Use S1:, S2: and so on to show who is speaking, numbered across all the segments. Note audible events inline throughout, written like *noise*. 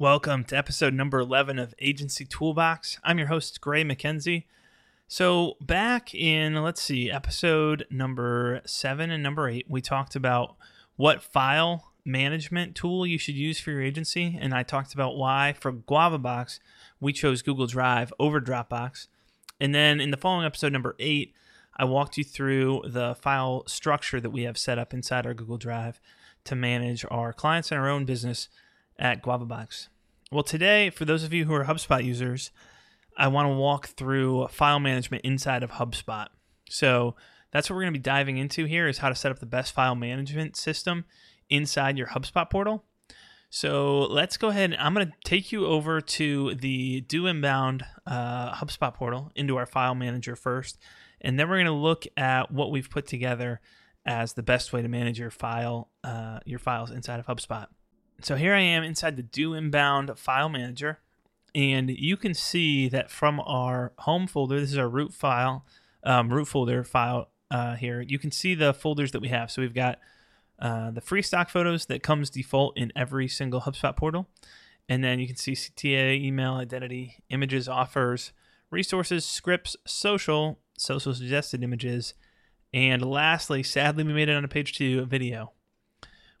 S1: Welcome to episode number 11 of Agency Toolbox. I'm your host, Gray McKenzie. So, back in, let's see, episode number seven and number eight, we talked about what file management tool you should use for your agency. And I talked about why, for GuavaBox, we chose Google Drive over Dropbox. And then in the following episode, number eight, I walked you through the file structure that we have set up inside our Google Drive to manage our clients and our own business at GuavaBox. Well, today, for those of you who are HubSpot users, I want to walk through file management inside of HubSpot. So that's what we're going to be diving into here is how to set up the best file management system inside your HubSpot portal. So let's go ahead. And I'm going to take you over to the Do Inbound uh, HubSpot portal into our file manager first, and then we're going to look at what we've put together as the best way to manage your file, uh, your files inside of HubSpot. So here I am inside the Do Inbound file manager, and you can see that from our home folder, this is our root file, um, root folder file uh, here. You can see the folders that we have. So we've got uh, the free stock photos that comes default in every single HubSpot portal. And then you can see CTA, email, identity, images, offers, resources, scripts, social, social suggested images, and lastly, sadly, we made it on a page two, video.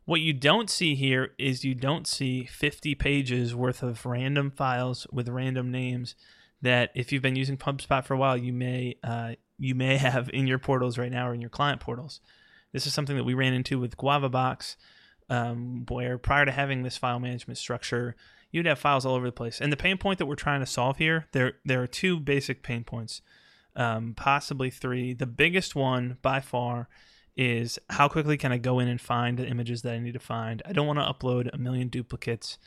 S1: What you don't see here is you don't see 50 pages worth of random files with random names that if you've been using HubSpot for a while, you may uh, you may *laughs* have in your portals right now or in your client portals. This is something that we ran into with GuavaBox, um, where prior to having this file management structure, you'd have files all over the place. And the pain point that we're trying to solve here, there there are two basic pain points, um, possibly three. The biggest one by far is how quickly can I go in and find the images that I need to find. I don't want to upload a million duplicates.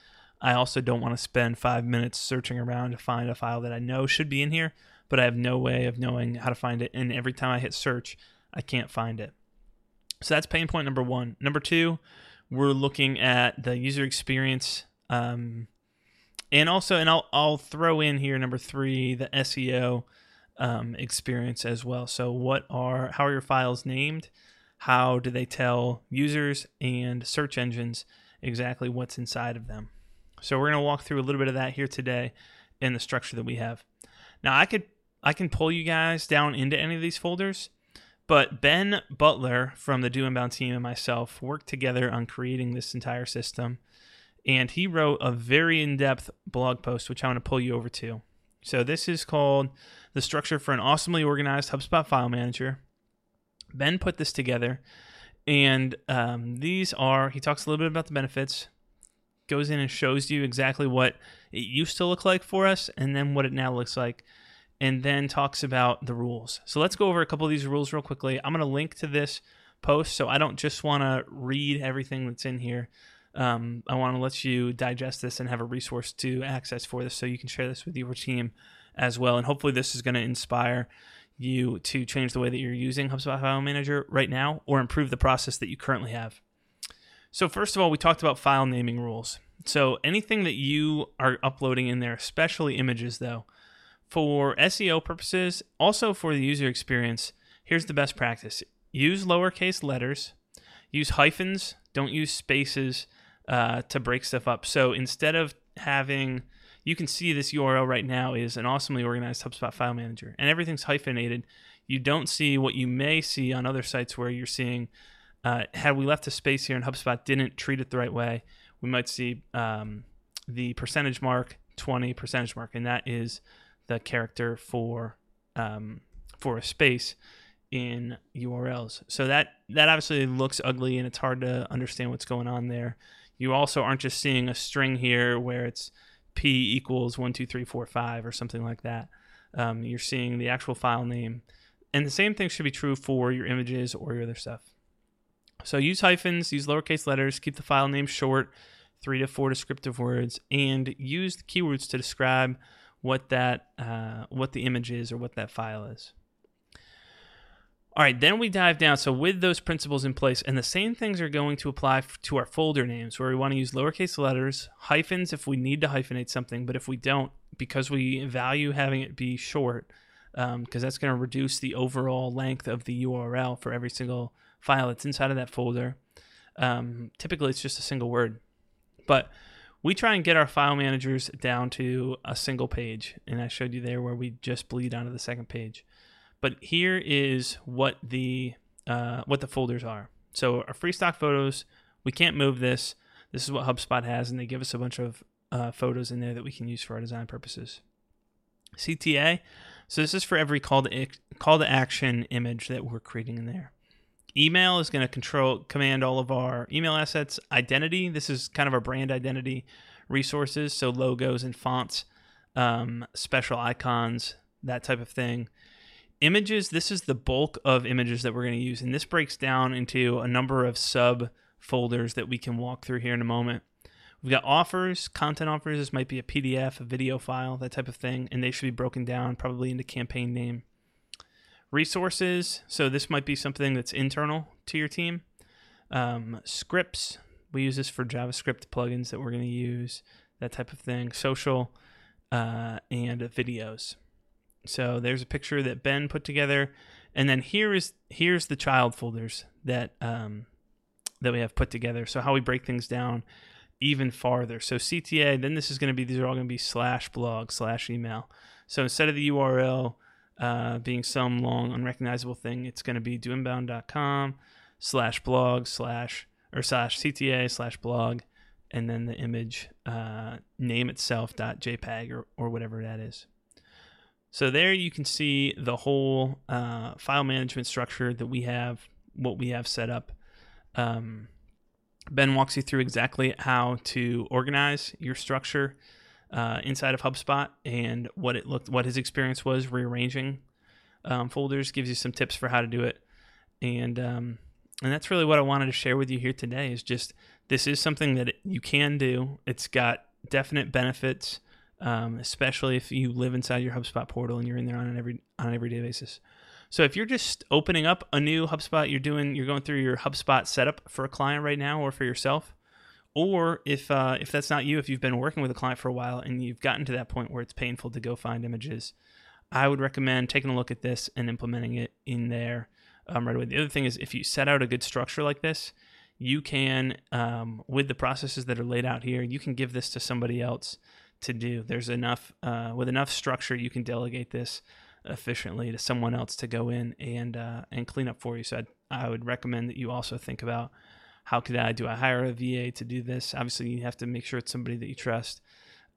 S1: I also don't want to spend five minutes searching around to find a file that I know should be in here, but I have no way of knowing how to find it. And every time I hit search, I can't find it. So that's pain point number one. Number two, we're looking at the user experience. Um, and also, and I'll, I'll throw in here number three, the SEO um, experience as well. So, what are how are your files named? How do they tell users and search engines exactly what's inside of them? So, we're going to walk through a little bit of that here today in the structure that we have. Now, I could I can pull you guys down into any of these folders but Ben Butler from the Do Inbound team and myself worked together on creating this entire system. And he wrote a very in depth blog post, which I want to pull you over to. So, this is called The Structure for an Awesomely Organized HubSpot File Manager. Ben put this together, and um, these are, he talks a little bit about the benefits, goes in and shows you exactly what it used to look like for us, and then what it now looks like and then talks about the rules. So let's go over a couple of these rules real quickly. I'm going to link to this post, so I don't just want to read everything that's in here. Um, I want to let you digest this and have a resource to access for this so you can share this with your team as well. And hopefully, this is going to inspire you to change the way that you're using HubSpot File Manager right now or improve the process that you currently have. So, first of all, we talked about file naming rules. So, anything that you are uploading in there, especially images, though, for SEO purposes, also for the user experience, here's the best practice use lowercase letters, use hyphens, don't use spaces uh, to break stuff up. So instead of having, you can see this URL right now is an awesomely organized HubSpot file manager, and everything's hyphenated. You don't see what you may see on other sites where you're seeing, uh, had we left a space here and HubSpot didn't treat it the right way, we might see um, the percentage mark 20 percentage mark, and that is the character for um, for a space in URLs. So that that obviously looks ugly and it's hard to understand what's going on there. You also aren't just seeing a string here where it's p equals one two three four five or something like that. Um, you're seeing the actual file name, and the same thing should be true for your images or your other stuff. So use hyphens, use lowercase letters, keep the file name short, three to four descriptive words, and use the keywords to describe what that uh, what the image is or what that file is. All right, then we dive down. So with those principles in place, and the same things are going to apply to our folder names, where we want to use lowercase letters, hyphens if we need to hyphenate something, but if we don't, because we value having it be short, because um, that's going to reduce the overall length of the URL for every single file that's inside of that folder. Um, typically, it's just a single word, but we try and get our file managers down to a single page. And I showed you there where we just bleed onto the second page. But here is what the uh, what the folders are. So our free stock photos, we can't move this. This is what HubSpot has, and they give us a bunch of uh, photos in there that we can use for our design purposes. CTA, so this is for every call to call to action image that we're creating in there. Email is going to control command all of our email assets. Identity, this is kind of our brand identity resources, so logos and fonts, um, special icons, that type of thing. Images, this is the bulk of images that we're going to use, and this breaks down into a number of sub folders that we can walk through here in a moment. We've got offers, content offers. This might be a PDF, a video file, that type of thing, and they should be broken down probably into campaign name. Resources, so this might be something that's internal to your team. Um, scripts, we use this for JavaScript plugins that we're going to use, that type of thing. Social uh, and videos. So there's a picture that Ben put together, and then here is here's the child folders that um, that we have put together. So how we break things down even farther. So CTA, then this is going to be these are all going to be slash blog slash email. So instead of the URL uh, being some long unrecognizable thing, it's going to be doinbound.com slash blog slash or slash CTA slash blog, and then the image uh, name itself dot JPEG or or whatever that is. So there you can see the whole uh, file management structure that we have, what we have set up. Um, ben walks you through exactly how to organize your structure uh, inside of HubSpot and what it looked, what his experience was rearranging um, folders. Gives you some tips for how to do it, and um, and that's really what I wanted to share with you here today. Is just this is something that you can do. It's got definite benefits um, especially if you live inside your HubSpot portal and you're in there on an every on an everyday basis. So if you're just opening up a new HubSpot, you're doing you're going through your HubSpot setup for a client right now or for yourself, or if uh, if that's not you, if you've been working with a client for a while and you've gotten to that point where it's painful to go find images, I would recommend taking a look at this and implementing it in there um, right away. The other thing is if you set out a good structure like this, you can um, with the processes that are laid out here, you can give this to somebody else to do. There's enough uh, with enough structure you can delegate this efficiently to someone else to go in and uh, and clean up for you. So I'd, I would recommend that you also think about how could I do I hire a VA to do this? Obviously, you have to make sure it's somebody that you trust.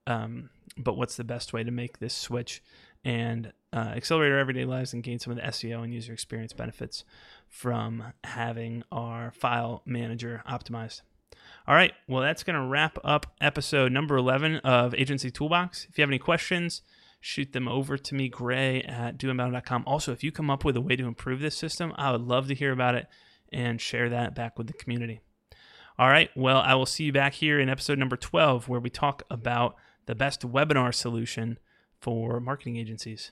S1: Um, but what's the best way to make this switch and uh, accelerate our everyday lives and gain some of the SEO and user experience benefits from having our file manager optimized? All right. Well, that's going to wrap up episode number 11 of Agency Toolbox. If you have any questions, shoot them over to me, gray at doinbound.com. Also, if you come up with a way to improve this system, I would love to hear about it and share that back with the community. All right. Well, I will see you back here in episode number 12, where we talk about the best webinar solution for marketing agencies.